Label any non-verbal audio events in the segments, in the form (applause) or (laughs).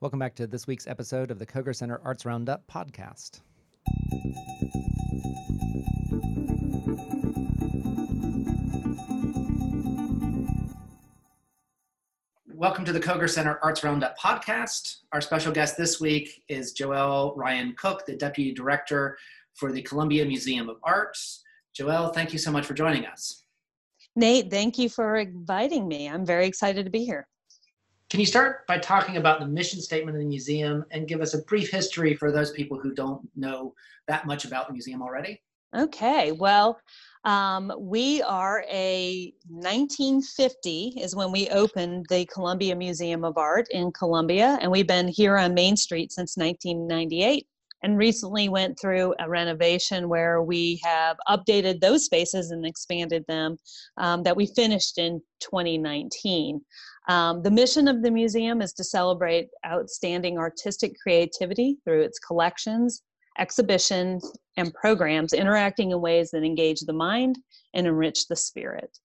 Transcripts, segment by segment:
Welcome back to this week's episode of the Koger Center Arts Roundup podcast. Welcome to the Koger Center Arts Roundup podcast. Our special guest this week is Joelle Ryan Cook, the Deputy Director for the Columbia Museum of Arts. Joelle, thank you so much for joining us. Nate, thank you for inviting me. I'm very excited to be here. Can you start by talking about the mission statement of the museum and give us a brief history for those people who don't know that much about the museum already? Okay, well, um, we are a 1950 is when we opened the Columbia Museum of Art in Columbia, and we've been here on Main Street since 1998 and recently went through a renovation where we have updated those spaces and expanded them um, that we finished in 2019 um, the mission of the museum is to celebrate outstanding artistic creativity through its collections, exhibitions, and programs interacting in ways that engage the mind and enrich the spirit.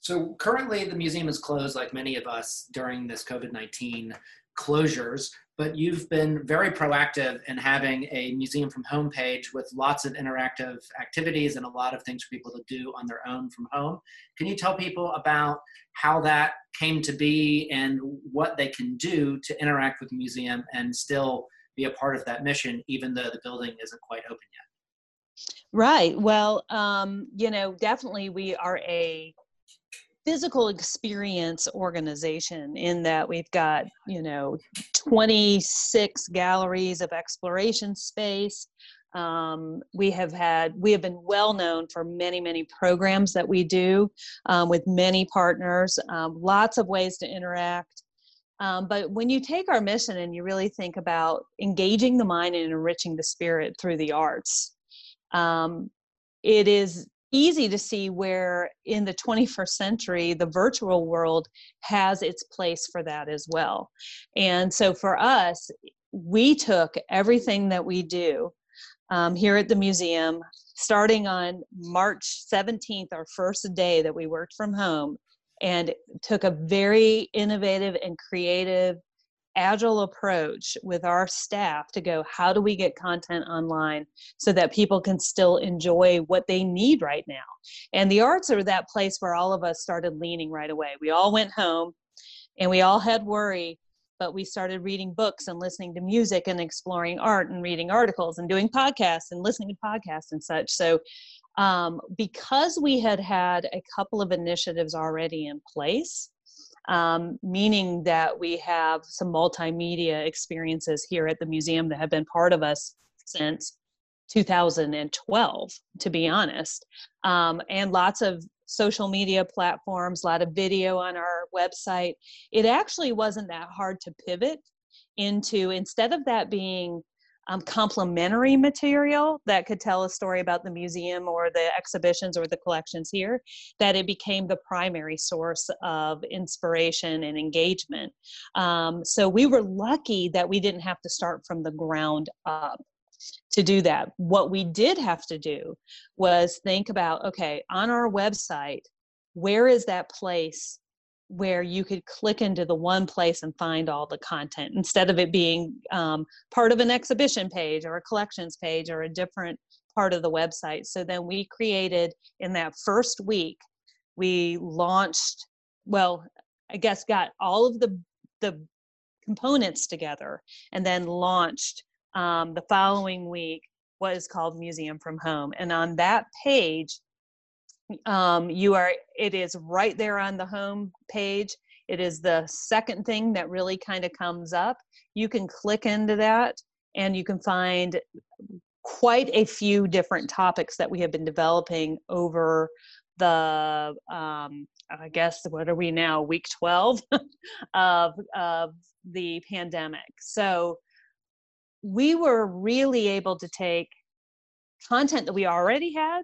So currently, the museum is closed, like many of us, during this COVID 19 closures but you've been very proactive in having a museum from home page with lots of interactive activities and a lot of things for people to do on their own from home. Can you tell people about how that came to be and what they can do to interact with the museum and still be a part of that mission, even though the building isn't quite open yet? Right. Well, um, you know, definitely we are a physical experience organization in that we've got you know 26 galleries of exploration space. Um, we have had we have been well known for many many programs that we do um, with many partners um, lots of ways to interact. Um, but when you take our mission and you really think about engaging the mind and enriching the spirit through the arts um, it is easy to see where in the 21st century the virtual world has its place for that as well. And so for us we took everything that we do um, here at the museum starting on march 17th our first day that we worked from home and took a very innovative and creative agile approach with our staff to go how do we get content online so that people can still enjoy what they need right now? And the arts are that place where all of us started leaning right away. We all went home and we all had worry but we started reading books and listening to music and exploring art and reading articles and doing podcasts and listening to podcasts and such. So um, because we had had a couple of initiatives already in place um, meaning that we have some multimedia experiences here at the museum that have been part of us since 2012, to be honest, um, and lots of social media platforms, a lot of video on our website. It actually wasn't that hard to pivot into instead of that being um, complementary material that could tell a story about the museum or the exhibitions or the collections here, that it became the primary source of inspiration and engagement. Um, so we were lucky that we didn't have to start from the ground up to do that. What we did have to do was think about okay, on our website, where is that place where you could click into the one place and find all the content instead of it being um, part of an exhibition page or a collections page or a different part of the website. So then we created in that first week, we launched, well, I guess got all of the the components together and then launched um, the following week what is called Museum from Home. And on that page, um, you are it is right there on the home page. It is the second thing that really kind of comes up. You can click into that and you can find quite a few different topics that we have been developing over the um, i guess what are we now week 12 (laughs) of, of the pandemic. So we were really able to take content that we already had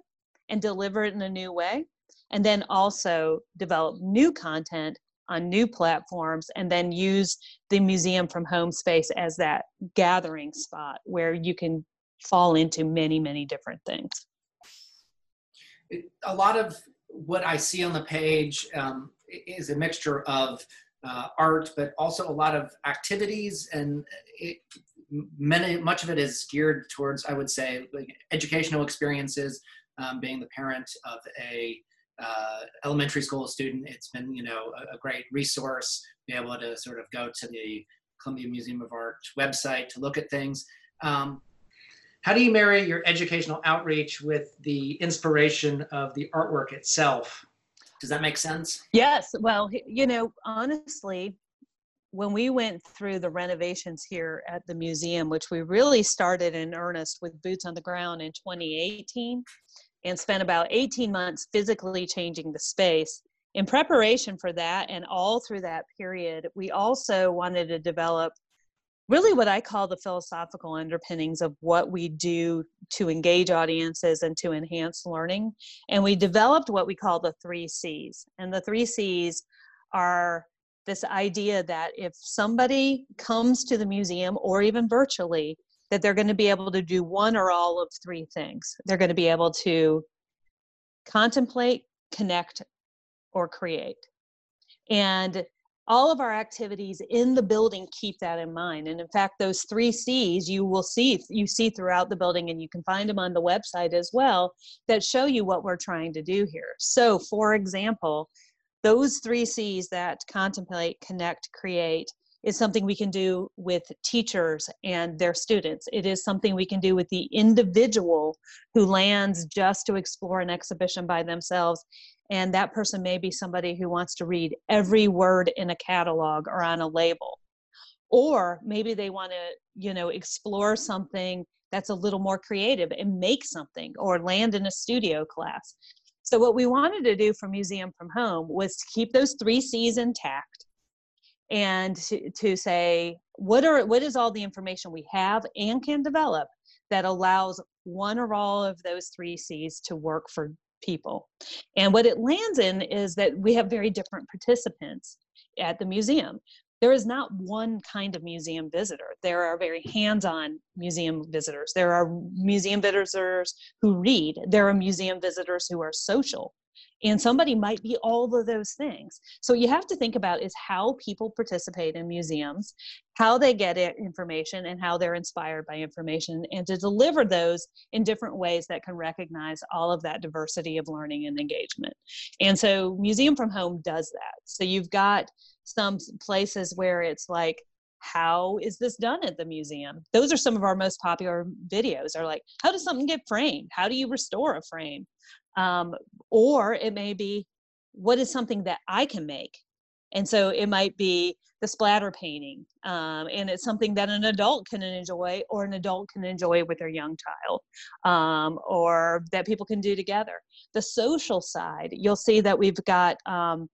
and deliver it in a new way and then also develop new content on new platforms and then use the museum from home space as that gathering spot where you can fall into many many different things a lot of what i see on the page um, is a mixture of uh, art, but also a lot of activities, and it, many much of it is geared towards, I would say, like educational experiences. Um, being the parent of a uh, elementary school student, it's been you know a, a, great resource. Be able to sort of go to the Columbia Museum of Art website to look at things. Um, how do you marry your educational outreach with the inspiration of the artwork itself? Does that make sense? Yes. Well, you know, honestly, when we went through the renovations here at the museum, which we really started in earnest with boots on the ground in 2018 and spent about 18 months physically changing the space. In preparation for that and all through that period, we also wanted to develop really what I call the philosophical underpinnings of what we do to engage audiences and to enhance learning. And we developed what we call the three C's. And the three C's are this idea that if somebody comes to the museum or even virtually, that they're going to be able to do one or all of three things. They're going to be able to contemplate, connect, or create. And all of our activities in the building keep that in mind and in fact those three c's you will see you see throughout the building and you can find them on the website as well that show you what we're trying to do here so for example those three c's that contemplate connect create is something we can do with teachers and their students. It is something we can do with the individual who lands just to explore an exhibition by themselves. And that person may be somebody who wants to read every word in a catalog or on a label. Or maybe they want to you know explore something that's a little more creative and make something or land in a studio class. So what we wanted to do for museum from home was to keep those three c's intact and to, to say what are what is all the information we have and can develop that allows one or all of those three c's to work for people. And what it lands in is that we have very different participants at the museum. There is not one kind of museum visitor. There are very hands on museum visitors. There are museum visitors who read. There are museum visitors who are social and somebody might be all of those things. So you have to think about is how people participate in museums how they get information and how they're inspired by information and to deliver those in different ways that can recognize all of that diversity of learning and engagement. And so museum from home does that. So you've got some places where it's like how is this done at the museum? Those are some of our most popular videos are like how does something get framed? How do you restore a frame um, or it may be what is something that i can make? And so it might be the splatter painting um, and it's something that an adult can enjoy or an adult can enjoy with their young child um, or that people can do together. The social side you'll see that we've got um,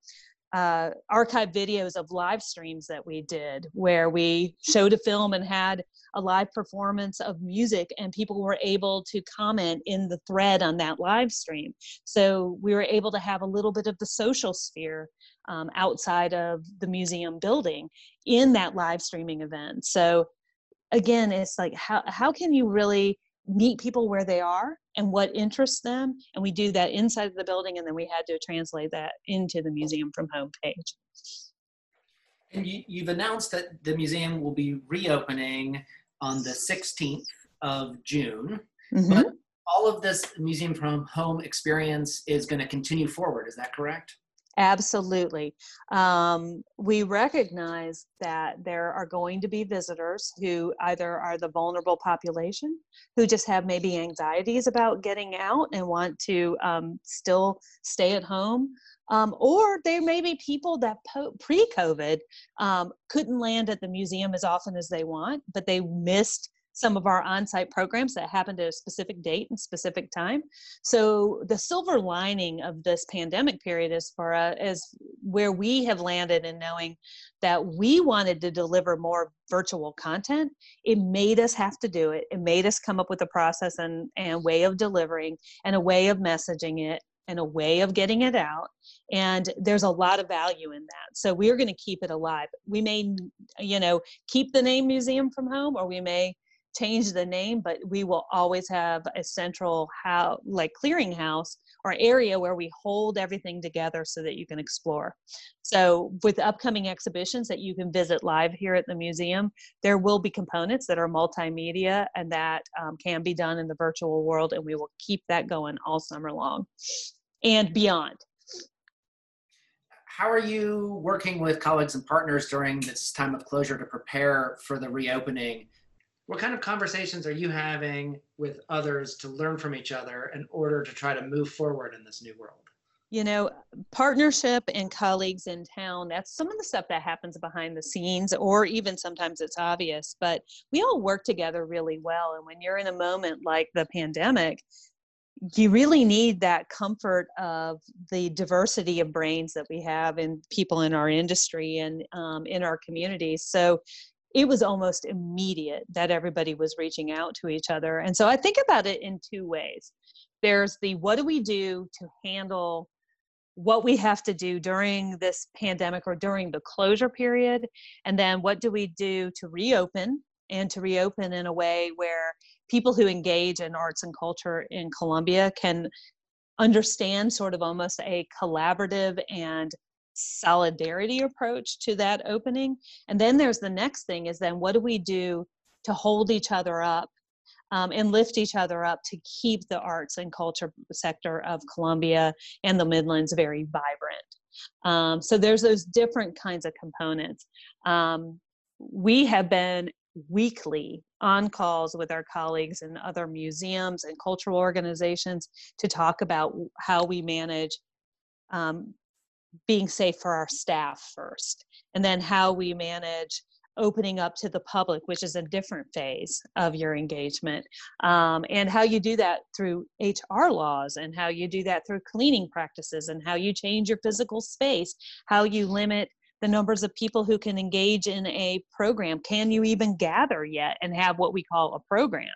uh, archive videos of live streams that we did where we showed a film and had a live performance of music and people were able to comment in the thread on that live stream. So we were able to have a little bit of the social sphere um, outside of the museum building in that live streaming event. So again it's like how, how can you really meet people where they are and what interests them and we do that inside of the building and then we had to translate that into the museum from home page and you, have announced that the museum will be reopening on the 16th of june mm-hmm. but all of this museum from home experience is going to continue forward is that correct Absolutely. Um, we recognize that there are going to be visitors who either are the vulnerable population, who just have maybe anxieties about getting out and want to um, still stay at home. Um, or there may be people that po- pre COVID um, couldn't land at the museum as often as they want, but they missed some of our on-site programs that happened at a specific date and specific time. So the silver lining of this pandemic period is for uh, is where we have landed in knowing that we wanted to deliver more virtual content. It made us have to do it. It made us come up with a process and, and way of delivering and a way of messaging it and a way of getting it out and there's a lot of value in that so we're going to keep it alive we may you know keep the name museum from home or we may change the name, but we will always have a central how like clearinghouse or area where we hold everything together so that you can explore. So, with upcoming exhibitions that you can visit live here at the museum, there will be components that are multimedia and that um, can be done in the virtual world, and we will keep that going all summer long and beyond. How are you working with colleagues and partners during this time of closure to prepare for the reopening? What kind of conversations are you having with others to learn from each other in order to try to move forward in this new world? you know partnership and colleagues in town that's some of the stuff that happens behind the scenes or even sometimes it's obvious but we all work together really well and when you're in a moment like the pandemic you really need that comfort of the diversity of brains that we have in people in our industry and um, in our communities so it was almost immediate that everybody was reaching out to each other and so i think about it in two ways. There's the what do we do to handle what we have to do during this pandemic or during the closure period? And then what do we do to reopen and to reopen in a way where people who engage in arts and culture in Columbia can understand sort of almost a collaborative and solidarity approach to that opening and then there's the next thing is then what do we do to hold each other up um, and lift each other up to keep the arts and culture sector of Columbia and the Midlands very vibrant. Um, so there's those different kinds of components. Um, we have been weekly on calls with our colleagues in other museums and cultural organizations to talk about how we manage um, being safe for our staff first, and then how we manage opening up to the public, which is a different phase of your engagement, um, and how you do that through HR laws, and how you do that through cleaning practices, and how you change your physical space, how you limit the numbers of people who can engage in a program. Can you even gather yet and have what we call a program?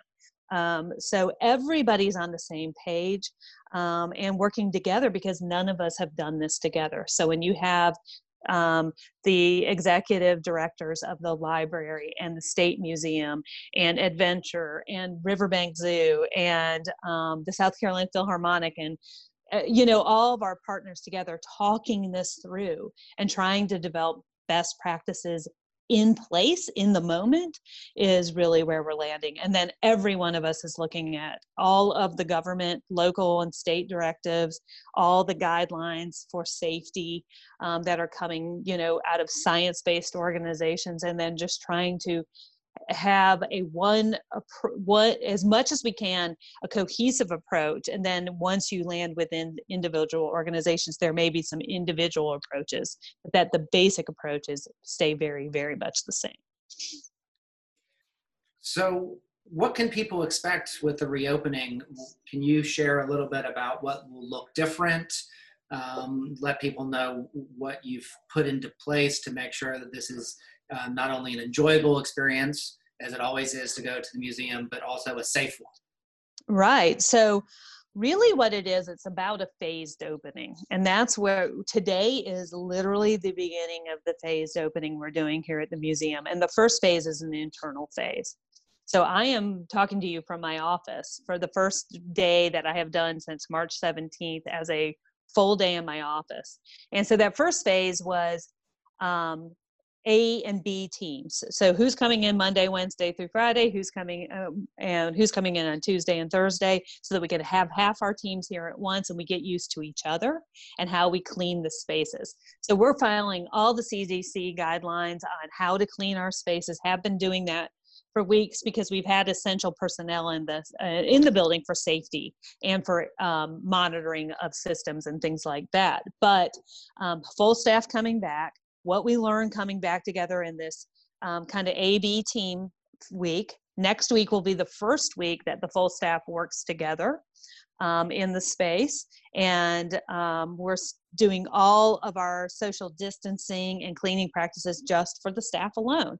Um, so everybody's on the same page um, and working together because none of us have done this together. So when you have um, the executive directors of the library and the state museum and EdVenture and riverbank zoo and um, the south carolina philharmonic and uh, you know all of our partners together talking this through and trying to develop best practices in place in the moment is really where we're landing. And then every one of us is looking at all of the government, local and state directives, all the guidelines for safety um, that are coming, you know, out of science-based organizations, and then just trying to have a one what as much as we can a cohesive approach and then once you land within individual organizations there may be some individual approaches but that the basic approaches stay very very much the same. So what can people expect with the reopening? Can you share a little bit about what will look different? Um, let people know what you've put into place to make sure that this is uh, not only an enjoyable experience as it always is to go to the museum, but also a safe one. Right. So, really, what it is, it's about a phased opening. And that's where today is literally the beginning of the phased opening we're doing here at the museum. And the first phase is an internal phase. So, I am talking to you from my office for the first day that I have done since March 17th as a full day in my office. And so, that first phase was um, a and B teams. So who's coming in Monday, Wednesday through Friday, who's coming um, and who's coming in on Tuesday and Thursday, so that we can have half our teams here at once and we get used to each other and how we clean the spaces. So we're filing all the CDC guidelines on how to clean our spaces. Have been doing that for weeks because we've had essential personnel in the uh, in the building for safety and for um, monitoring of systems and things like that. But um, full staff coming back what we learned coming back together in this um, kind of A-B team week. Next week will be the first week that the full staff works together um, in the space. And um, we're doing all of our social distancing and cleaning practices just for the staff alone.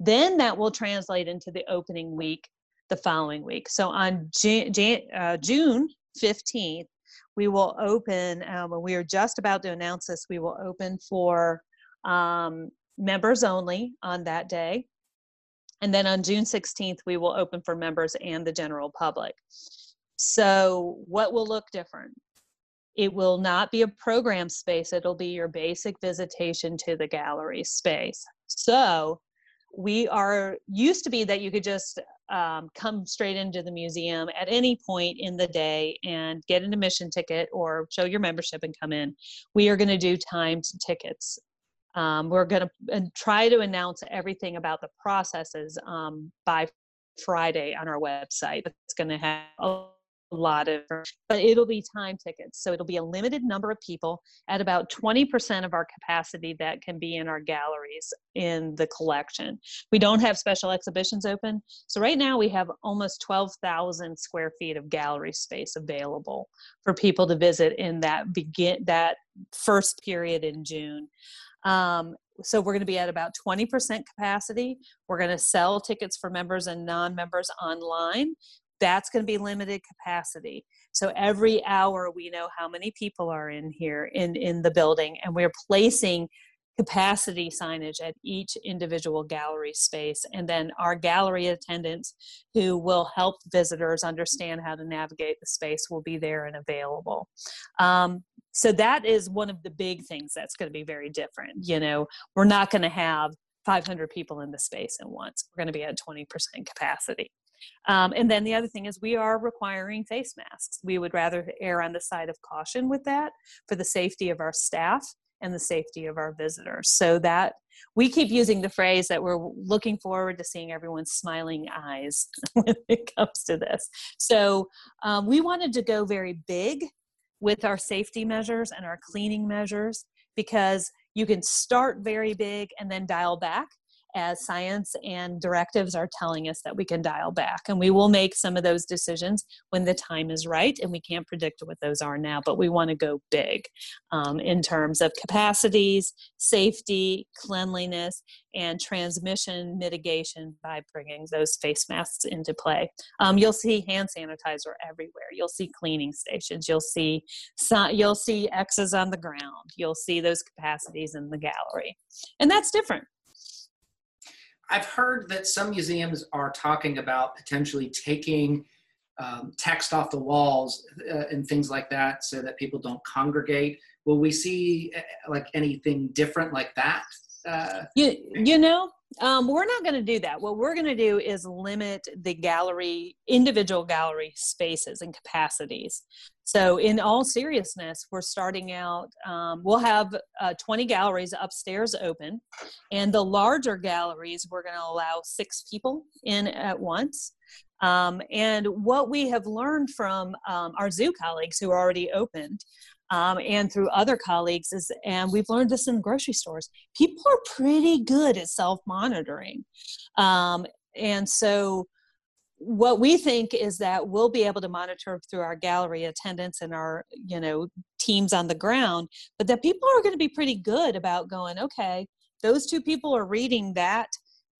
Then that will translate into the opening week the following week. So on Jan- Jan- uh, June 15th, we will open, um, we are just about to announce this, we will open for um, members only on that day. And then on June 16th, we will open for members and the general public. So, what will look different? it will not be a program space, it'll be your basic visitation to the gallery space. So we are used to be that you could just um, come straight into the museum at any point in the day and get an admission ticket or show your membership and come in. We are going to do timed tickets. Um, we're going to try to announce everything about the processes um, by Friday on our website. It's going to have a lot of, but it'll be time tickets. So it'll be a limited number of people at about 20% of our capacity that can be in our galleries in the collection. We don't have special exhibitions open. So right now we have almost 12,000 square feet of gallery space available for people to visit in that begin, that first period in June. Um, so we're going to be at about 20% capacity. We're going to sell tickets for members and non-members online that's going to be limited capacity so every hour we know how many people are in here in in the building and we're placing capacity signage at each individual gallery space and then our gallery attendants who will help visitors understand how to navigate the space will be there and available. Um, so that is one of the big things that's going to be very different you know? We're not going to have 500 people in the space at once. We're going to be at 20% capacity. Um, and then the other thing is we are requiring face masks. We would rather err on the side of caution with that for the safety of our staff and the safety of our visitors. So that we keep using the phrase that we're looking forward to seeing everyone's smiling eyes (laughs) when it comes to this. So um, we wanted to go very big with our safety measures and our cleaning measures because you can start very big and then dial back as science and directives are telling us that we can dial back. And we will make some of those decisions when the time is right, and we can't predict what those are now, but we want to go big um, in terms of capacities, safety, cleanliness, and transmission mitigation by bringing those face masks into play. Um, you'll see hand sanitizer everywhere. You'll see cleaning stations. You'll see you'll see X's on the ground. You'll see those capacities in the gallery, and that's different I've heard that some museums are talking about potentially taking um, text off the walls uh, and things like that so that people don't congregate. Will we see uh, like anything different like that? Uh, you, you know, um, we're not going to do that. What we're going to do is limit the gallery, individual gallery spaces and capacities. So, in all seriousness, we're starting out, um, we'll have uh, 20 galleries upstairs open, and the larger galleries, we're going to allow six people in at once. Um, and what we have learned from um, our zoo colleagues who are already opened um, and through other colleagues is and we've learned this in grocery stores people are pretty good at self-monitoring um, and so what we think is that we'll be able to monitor through our gallery attendance and our you know teams on the ground but that people are going to be pretty good about going okay those two people are reading that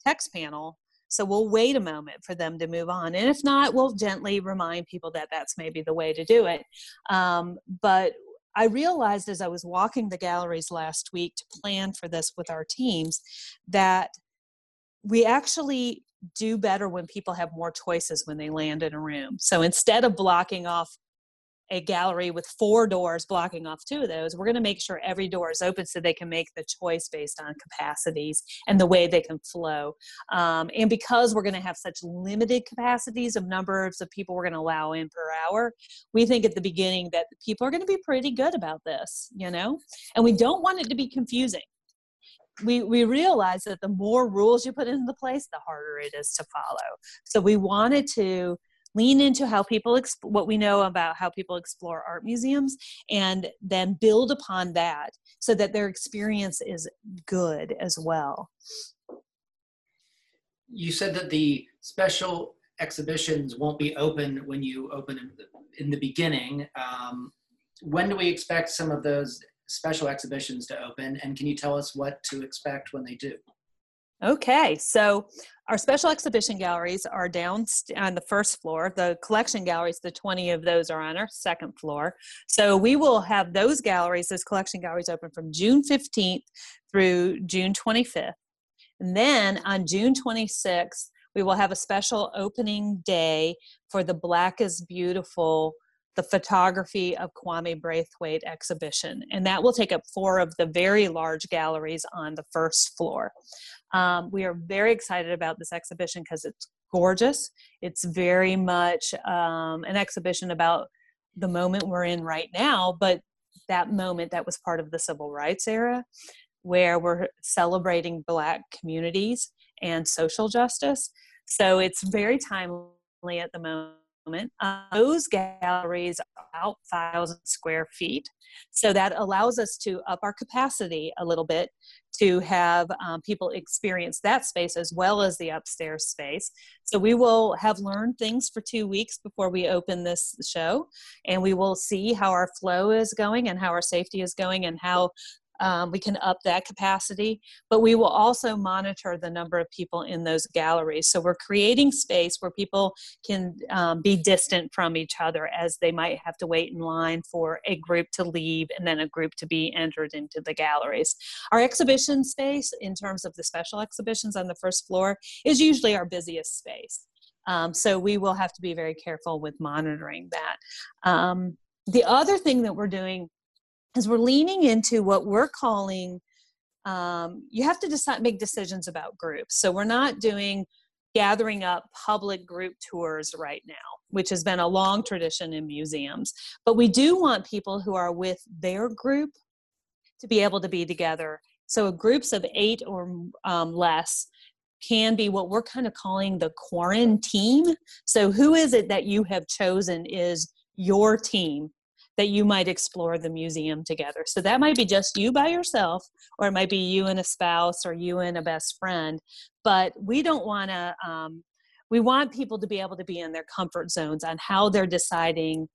text panel so we'll wait a moment for them to move on. And if not, we'll gently remind people that that's maybe the way to do it. Um, but I realized as I was walking the galleries last week to plan for this with our teams that we actually do better when people have more choices when they land in a room. So instead of blocking off a gallery with four doors blocking off two of those, we're going to make sure every door is open so they can make the choice based on capacities and the way they can flow. Um, and because we're going to have such limited capacities of numbers of people we're going to allow in per hour, we think at the beginning that people are going to be pretty good about this, you know? And we don't want it to be confusing. We, we realize that the more rules you put into place, the harder it is to follow. So we wanted to lean into how people exp- what we know about how people explore art museums and then build upon that so that their experience is good as well you said that the special exhibitions won't be open when you open in the, in the beginning um, when do we expect some of those special exhibitions to open and can you tell us what to expect when they do Okay, so our special exhibition galleries are down on the first floor. The collection galleries, the 20 of those are on our second floor. So we will have those galleries, those collection galleries open from June 15th through June 25th. And then on June 26th, we will have a special opening day for the Black is Beautiful the photography of Kwame Brathwaite exhibition, and that will take up four of the very large galleries on the first floor. Um, we are very excited about this exhibition because it's gorgeous. It's very much um, an exhibition about the moment we're in right now, but that moment that was part of the civil rights era, where we're celebrating Black communities and social justice. So it's very timely at the moment moment. Uh, those galleries are about 1,000 square feet. So that allows us to up our capacity a little bit to have um, people experience that space as well as the upstairs space. So we will have learned things for two weeks before we open this show, and we will see how our flow is going and how our safety is going and how um, we can up that capacity, but we will also monitor the number of people in those galleries. So we're creating space where people can um, be distant from each other as they might have to wait in line for a group to leave and then a group to be entered into the galleries. Our exhibition space, in terms of the special exhibitions on the first floor, is usually our busiest space. Um, so we will have to be very careful with monitoring that. Um, the other thing that we're doing is we're leaning into what we're calling um, you have to decide make decisions about groups. So we're not doing gathering up public group tours right now which has been a long tradition in museums. But we do want people who are with their group to be able to be together. So groups of eight or um, less can be what we're kind of calling the quaranteam. So who is it that you have chosen is your team that you might explore the museum together. So that might be just you by yourself, or it might be you and a spouse, or you and a best friend. But we don't want to, um, we want people to be able to be in their comfort zones on how they're deciding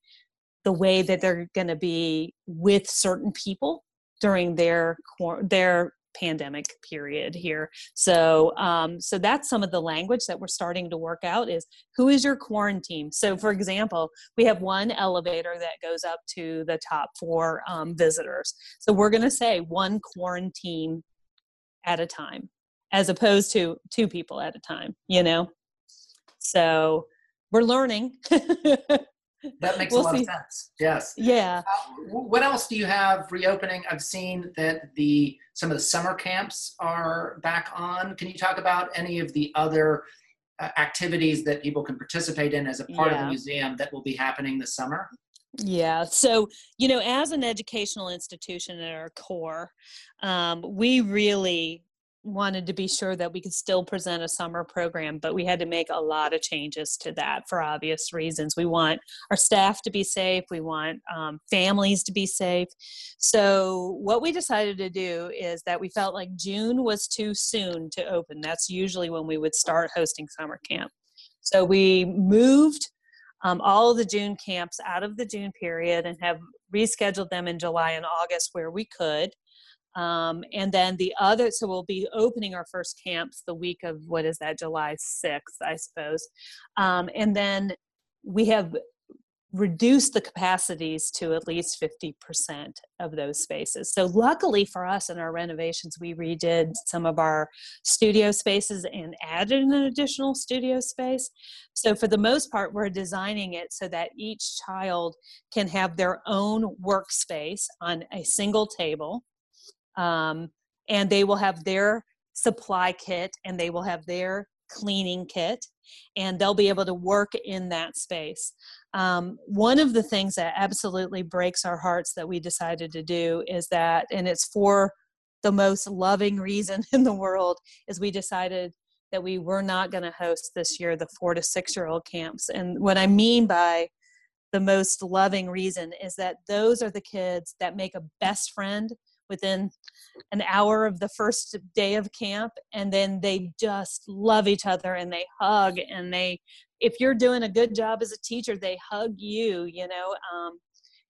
the way that they're going to be with certain people during their their pandemic period here. So, um, so that's some of the language that we're starting to work out is who is your quaranteam? So, for example, we have one elevator that goes up to the top for um, visitors. So, we're going to say one quaranteam at a time, as opposed to two people at a time. You know, so we're learning. (laughs) That makes we'll a lot see. of sense. Yes. Yeah. Uh, what else do you have reopening? I've seen that the some of the summer camps are back on. Can you talk about any of the other uh, activities that people can participate in as a part yeah. of the museum that will be happening this summer? Yeah. So, you know, as an educational institution at our core, um, we really wanted to be sure that we could still present a summer program, but we had to make a lot of changes to that for obvious reasons. We want our staff to be safe, we want um, families to be safe. So, what we decided to do is that we felt like June was too soon to open. That's usually when we would start hosting summer camp. So, we moved um, all the June camps out of the June period and have rescheduled them in July and August where we could. Um, and then the other, so we'll be opening our first camps the week of what is that, July 6th, I suppose. Um, and then we have reduced the capacities to at least 50% of those spaces. So, luckily for us in our renovations, we redid some of our studio spaces and added an additional studio space. So, for the most part, we're designing it so that each child can have their own workspace on a single table um, and they will have their supply kit and they will have their cleaning kit and they'll be able to work in that space. Um, one of the things that absolutely breaks our hearts that we decided to do is that, and it's for the most loving reason (laughs) in the world, is we decided that we were not going to host this year the four to six year old camps. And what I mean by the most loving reason is that those are the kids that make a best friend within an hour of the first day of camp and then they just love each other and they hug and they if you're doing a good job as a teacher they hug you you know um,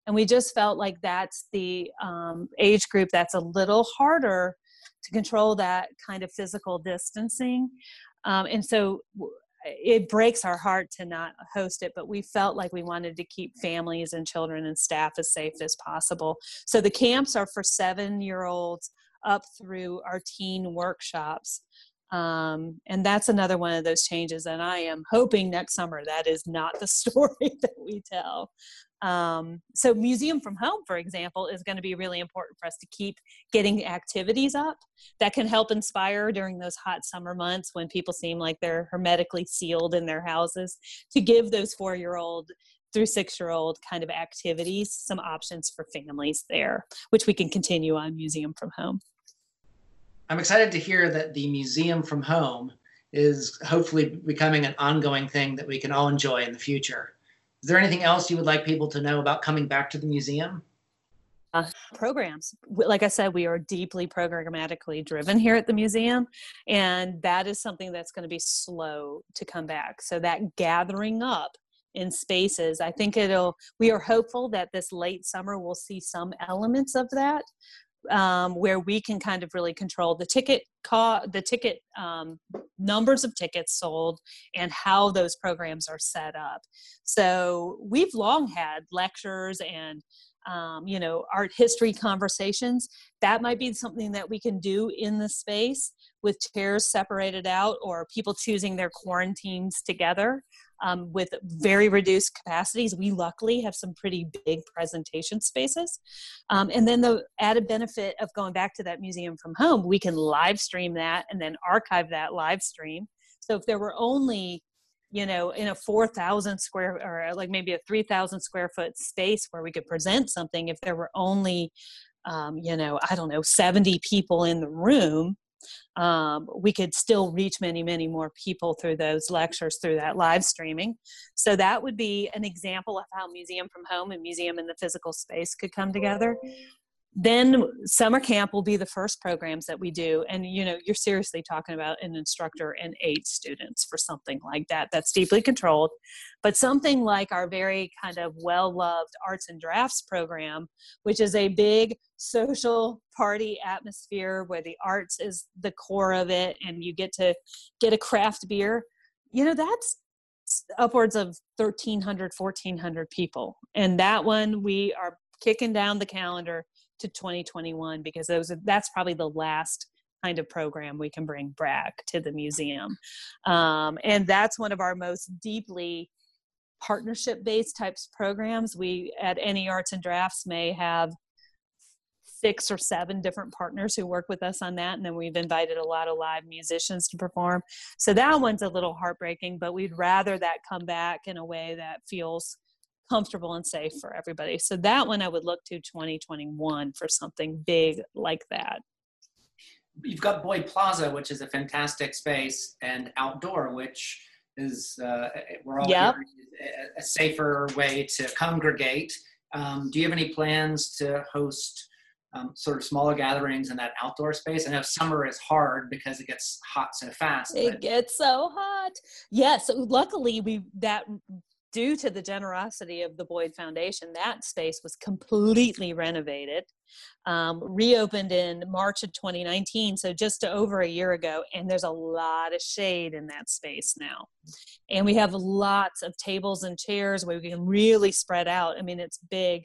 and we just felt like that's the um, age group that's a little harder to control that kind of physical distancing. Um, and so it breaks our heart to not host it, but we felt like we wanted to keep families and children and staff as safe as possible. So the camps are for seven year olds up through our teen workshops. Um, and that's another one of those changes. And I am hoping next summer that is not the (laughs) story that we tell. Um, so museum from home, for example, is going to be really important for us to keep getting activities up that can help inspire during those hot summer months when people seem like they're hermetically sealed in their houses to give those four year old through six year old kind of activities some options for families there which we can continue on museum from home. I'm excited to hear that the museum from home is hopefully becoming an ongoing thing that we can all enjoy in the future is there anything else you would like people to know about coming back to the museum? Uh, programs. Like I said, we are deeply programmatically driven here at the museum, and that is something that's going to be slow to come back. So, that gathering up in spaces, I think it'll, we are hopeful that this late summer we'll see some elements of that um, where we can kind of really control the ticket co- the ticket um, numbers of tickets sold and how those programs are set up. So we've long had lectures and um, you know art history conversations. That might be something that we can do in the space with chairs separated out or people choosing their quaranteams together um, with very reduced capacities. We luckily have some pretty big presentation spaces. Um, and then the added benefit of going back to that museum from home, we can live stream that and then archive that live stream. So if there were only you know in a 4000 square or like maybe a 3000 square foot space where we could present something if there were only um, you know i don't know 70 people in the room um, we could still reach many, many more people through those lectures through that live streaming. So that would be an example of how Museum from Home and Museum in the physical space could come together then summer camp will be the first programs that we do. And you know you're seriously talking about an instructor and eight students for something like that that's deeply controlled. But something like our very kind of well loved arts and drafts program which is a big social party atmosphere where the arts is the core of it and you get to get a craft beer you know that's upwards of 1300 1400 people. And that one we are kicking down the calendar to 2021 because those are, that's probably the last kind of program we can bring back to the museum. Um, and that's one of our most deeply partnership based types programs. We at any Arts and Drafts may have six or seven different partners who work with us on that. And then we've invited a lot of live musicians to perform. So that one's a little heartbreaking, but we'd rather that come back in a way that feels comfortable and safe for everybody. So that one I would look to 2021 for something big like that. You've got Boyd Plaza, which is a fantastic space, and outdoor, which is uh, we're all yep. a, safer way to congregate. Um, do you have any plans to host um, sort of smaller gatherings in that outdoor space? I know summer is hard because it gets hot so fast. It gets so hot. Yes, so luckily we that due to the generosity of the Boyd Foundation, that space was completely renovated, um, reopened in March of 2019, so just over a year ago. And there's a lot of shade in that space now. And we have lots of tables and chairs where we can really spread out. I mean, it's big.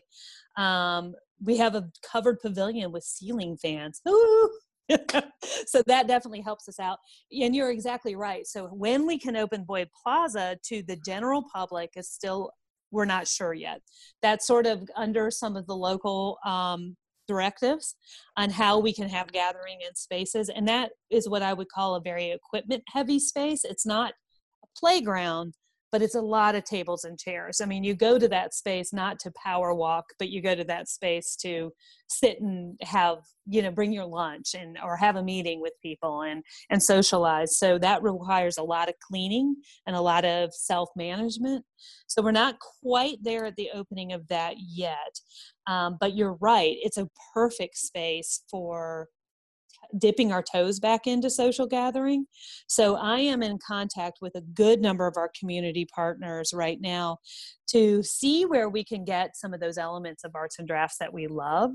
Um, we have a covered pavilion with ceiling fans. Ooh, (laughs) so that definitely helps us out. And you're exactly right. So when we can open Boyd Plaza to the general public is still we're not sure yet. That's sort of under some of the local um, directives on how we can have gathering in spaces, and that is what I would call a very equipment heavy space. It's not a playground, but it's a lot of tables and chairs. I mean, you go to that space not to power walk, but you go to that space to sit and have, you know, bring your lunch and or have a meeting with people and and socialize. So that requires a lot of cleaning and a lot of self-management. So we're not quite there at the opening of that yet. Um, but you're right, it's a perfect space for dipping our toes back into social gathering. So I am in contact with a good number of our community partners right now to see where we can get some of those elements of arts and drafts that we love,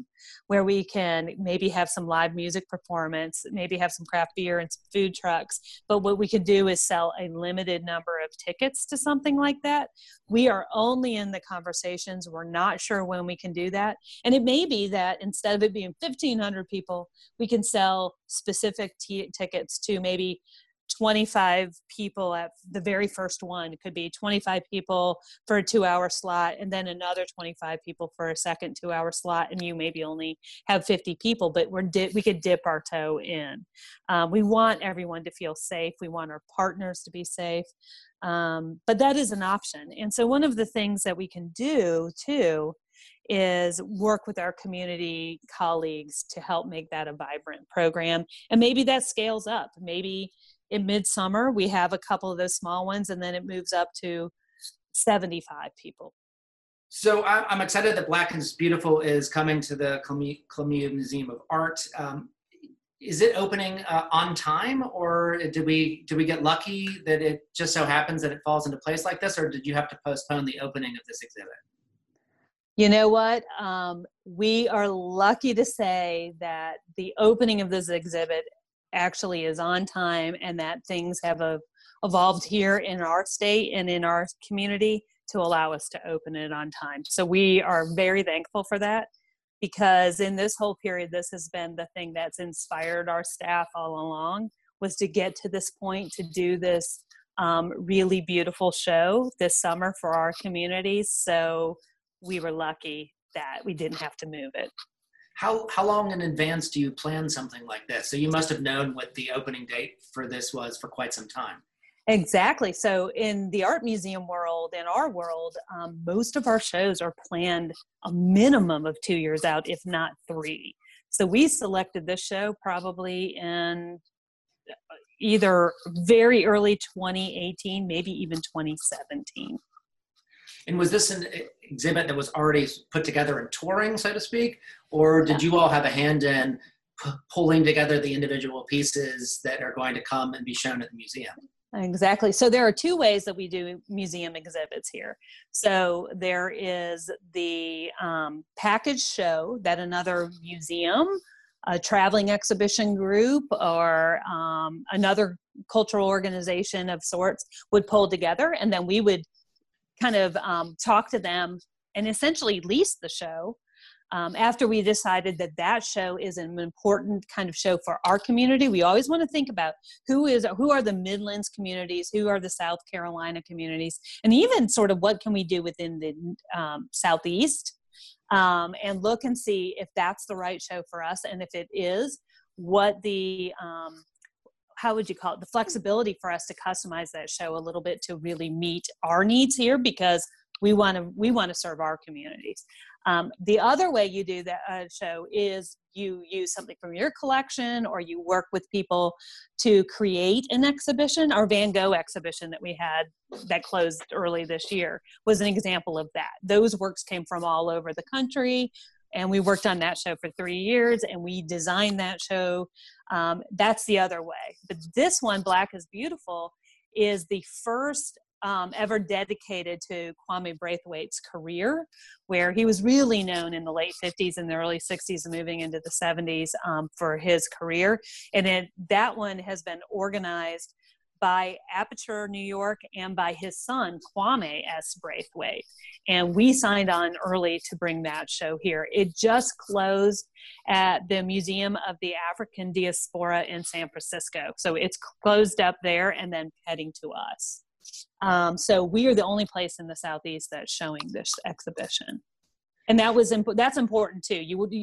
where we can maybe have some live music performance, maybe have some craft beer and some food trucks. But what we can do is sell a limited number of tickets to something like that. We are only in the conversations. We're not sure when we can do that. And it may be that instead of it being 1,500 people, we can sell specific t- tickets to maybe 25 people at the very first one. It could be 25 people for a two hour slot and then another 25 people for a second two hour slot. And you maybe only have 50 people, but we're di- we could dip our toe in. Um, we want everyone to feel safe. We want our partners to be safe. Um, but that is an option. And so one of the things that we can do too is work with our community colleagues to help make that a vibrant program. And maybe that scales up. Maybe in midsummer we have a couple of those small ones and then it moves up to 75 people. So I'm excited that Black is Beautiful is coming to the Columbia Museum of Art. Um, is it opening uh, on time or did we did we get lucky that it just so happens that it falls into place like this or did you have to postpone the opening of this exhibit you know what? Um, we are lucky to say that the opening of this exhibit actually is on time and that things have a, evolved here in our state and in our community to allow us to open it on time. So we are very thankful for that because in this whole period, this has been the thing that's inspired our staff all along was to get to this point to do this um, really beautiful show this summer for our communities. So we were lucky that we didn't have to move it. How how long in advance do you plan something like this? So you must have known what the opening date for this was for quite some time. Exactly. So in the art museum world, in our world, um, most of our shows are planned a minimum of two years out, if not three. So we selected this show probably in either very early 2018, maybe even 2017. And was this an exhibit that was already put together and touring, so to speak, or did you all have a hand in p- pulling together the individual pieces that are going to come and be shown at the museum? Exactly. So there are two ways that we do museum exhibits here. So there is the um, package show that another museum, a traveling exhibition group, or um, another cultural organization of sorts would pull together, and then we would kind of um, talk to them and essentially lease the show um, after we decided that that show is an important kind of show for our community. We always want to think about who is who are the midlands communities who are the south carolina communities and even sort of what can we do within the um, southeast um, and look and see if that's the right show for us and if it is what the um, how would you call it the flexibility for us to customize that show a little bit to really meet our needs here because we want to we want to serve our communities. Um, the other way you do that uh, show is you use something from your collection or you work with people to create an exhibition. Our van gogh exhibition that we had that closed early this year was an example of that. Those works came from all over the country and we worked on that show for three years and we designed that show um, that's the other way but this one black is beautiful is the first um, ever dedicated to Kwame Brathwaite's career, where he was really known in the late 50s and the early 60s and moving into the 70s um, for his career. And it, that one has been organized by Aperture New York and by his son, Kwame S. Brathwaite. And we signed on early to bring that show here. It just closed at the Museum of the African Diaspora in San Francisco. So it's closed up there and then heading to us. Um, so we are the only place in the Southeast that's showing this exhibition and that was imp- that's important too. You would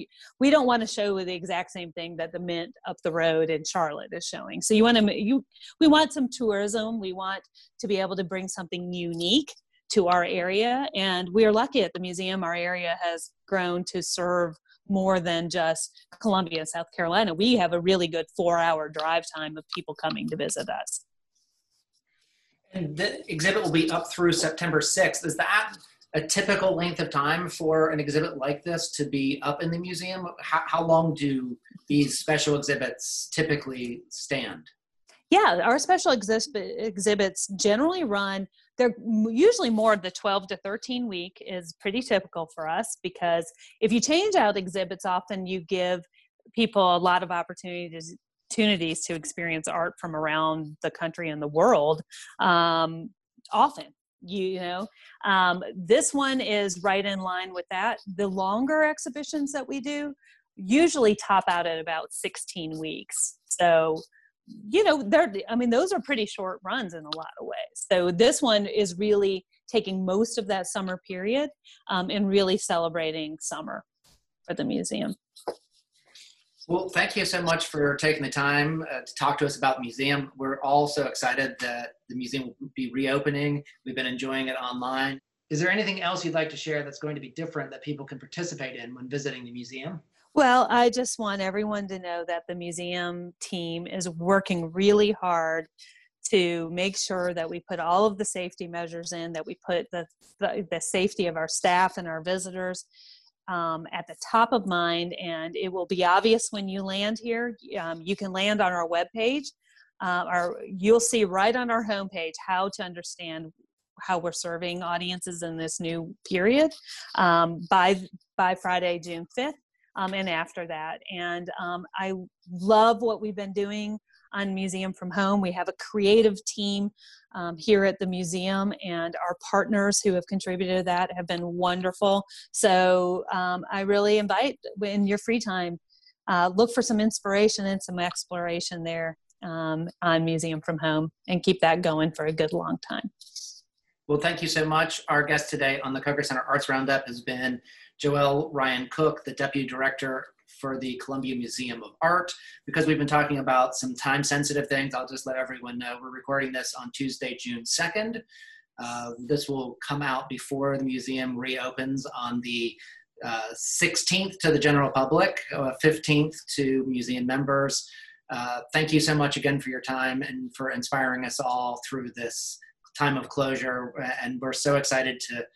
we don't want to show the exact same thing that the mint up the road in charlotte is showing. So you want to you we want some tourism. We want to be able to bring something unique to our area. And we are lucky at the museum. Our area has grown to serve more than just columbia south carolina. We have a really good four hour drive time of people coming to visit us. And the exhibit will be up through september 6th is that a typical length of time for an exhibit like this to be up in the museum? How, how long do these special exhibits typically stand? Yeah, our special exhibit, exhibits generally run, they're usually more the 12 to 13 week is pretty typical for us because if you change out exhibits, often you give people a lot of opportunities opportunities to experience art from around the country and the world um, often you know um, this one is right in line with that the longer exhibitions that we do usually top out at about 16 weeks so you know, they're, I mean, those are pretty short runs in a lot of ways. So this one is really taking most of that summer period um, and really celebrating summer for the museum. Well, thank you so much for taking the time uh, to talk to us about the museum. We're all so excited that the museum will be reopening. We've been enjoying it online. Is there anything else you'd like to share that's going to be different that people can participate in when visiting the museum? Well, I just want everyone to know that the museum team is working really hard to make sure that we put all of the safety measures in, that we put the, the, the safety of our staff and our visitors um, at the top of mind. And it will be obvious when you land here. Um, you can land on our webpage. Uh, our, you'll see right on our homepage how to understand how we're serving audiences in this new period um, by by Friday, June 5th um, and after that. And um, I love what we've been doing on Museum from Home. We have a creative team um, here at the museum, and our partners who have contributed to that have been wonderful. So um, I really invite, in your free time, uh, look for some inspiration and some exploration there um, on Museum from Home and keep that going for a good long time. Well, thank you so much. Our guest today on the Koger Center Arts Roundup has been Joelle Ryan Cook, the Deputy Director for the Columbia Museum of Art. Because we've been talking about some time sensitive things, I'll just let everyone know we're recording this on Tuesday, June 2nd. Uh, this will come out before the museum reopens on the uh, 16th to the general public, uh, 15th to museum members. Uh, thank you so much again for your time and for inspiring us all through this time of closure. And we're so excited to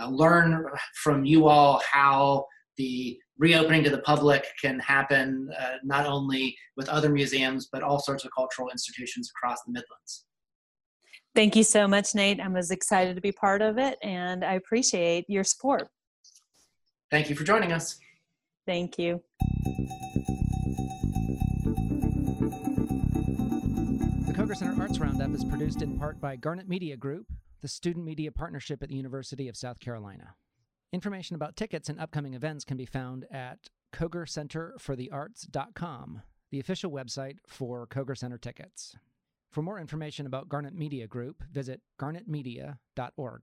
uh, learn from you all how the reopening to the public can happen uh, not only with other museums but all sorts of cultural institutions across the Midlands. Thank you so much, Nate. I'm as excited to be part of it and I appreciate your support. Thank you for joining us. Thank you. The Koger Center Arts Roundup is produced in part by Garnet Media Group the Student Media Partnership at the University of South Carolina. Information about tickets and upcoming events can be found at kogercenterforthearts.com, the official website for Koger Center tickets. For more information about Garnet Media Group, visit garnetmedia.org.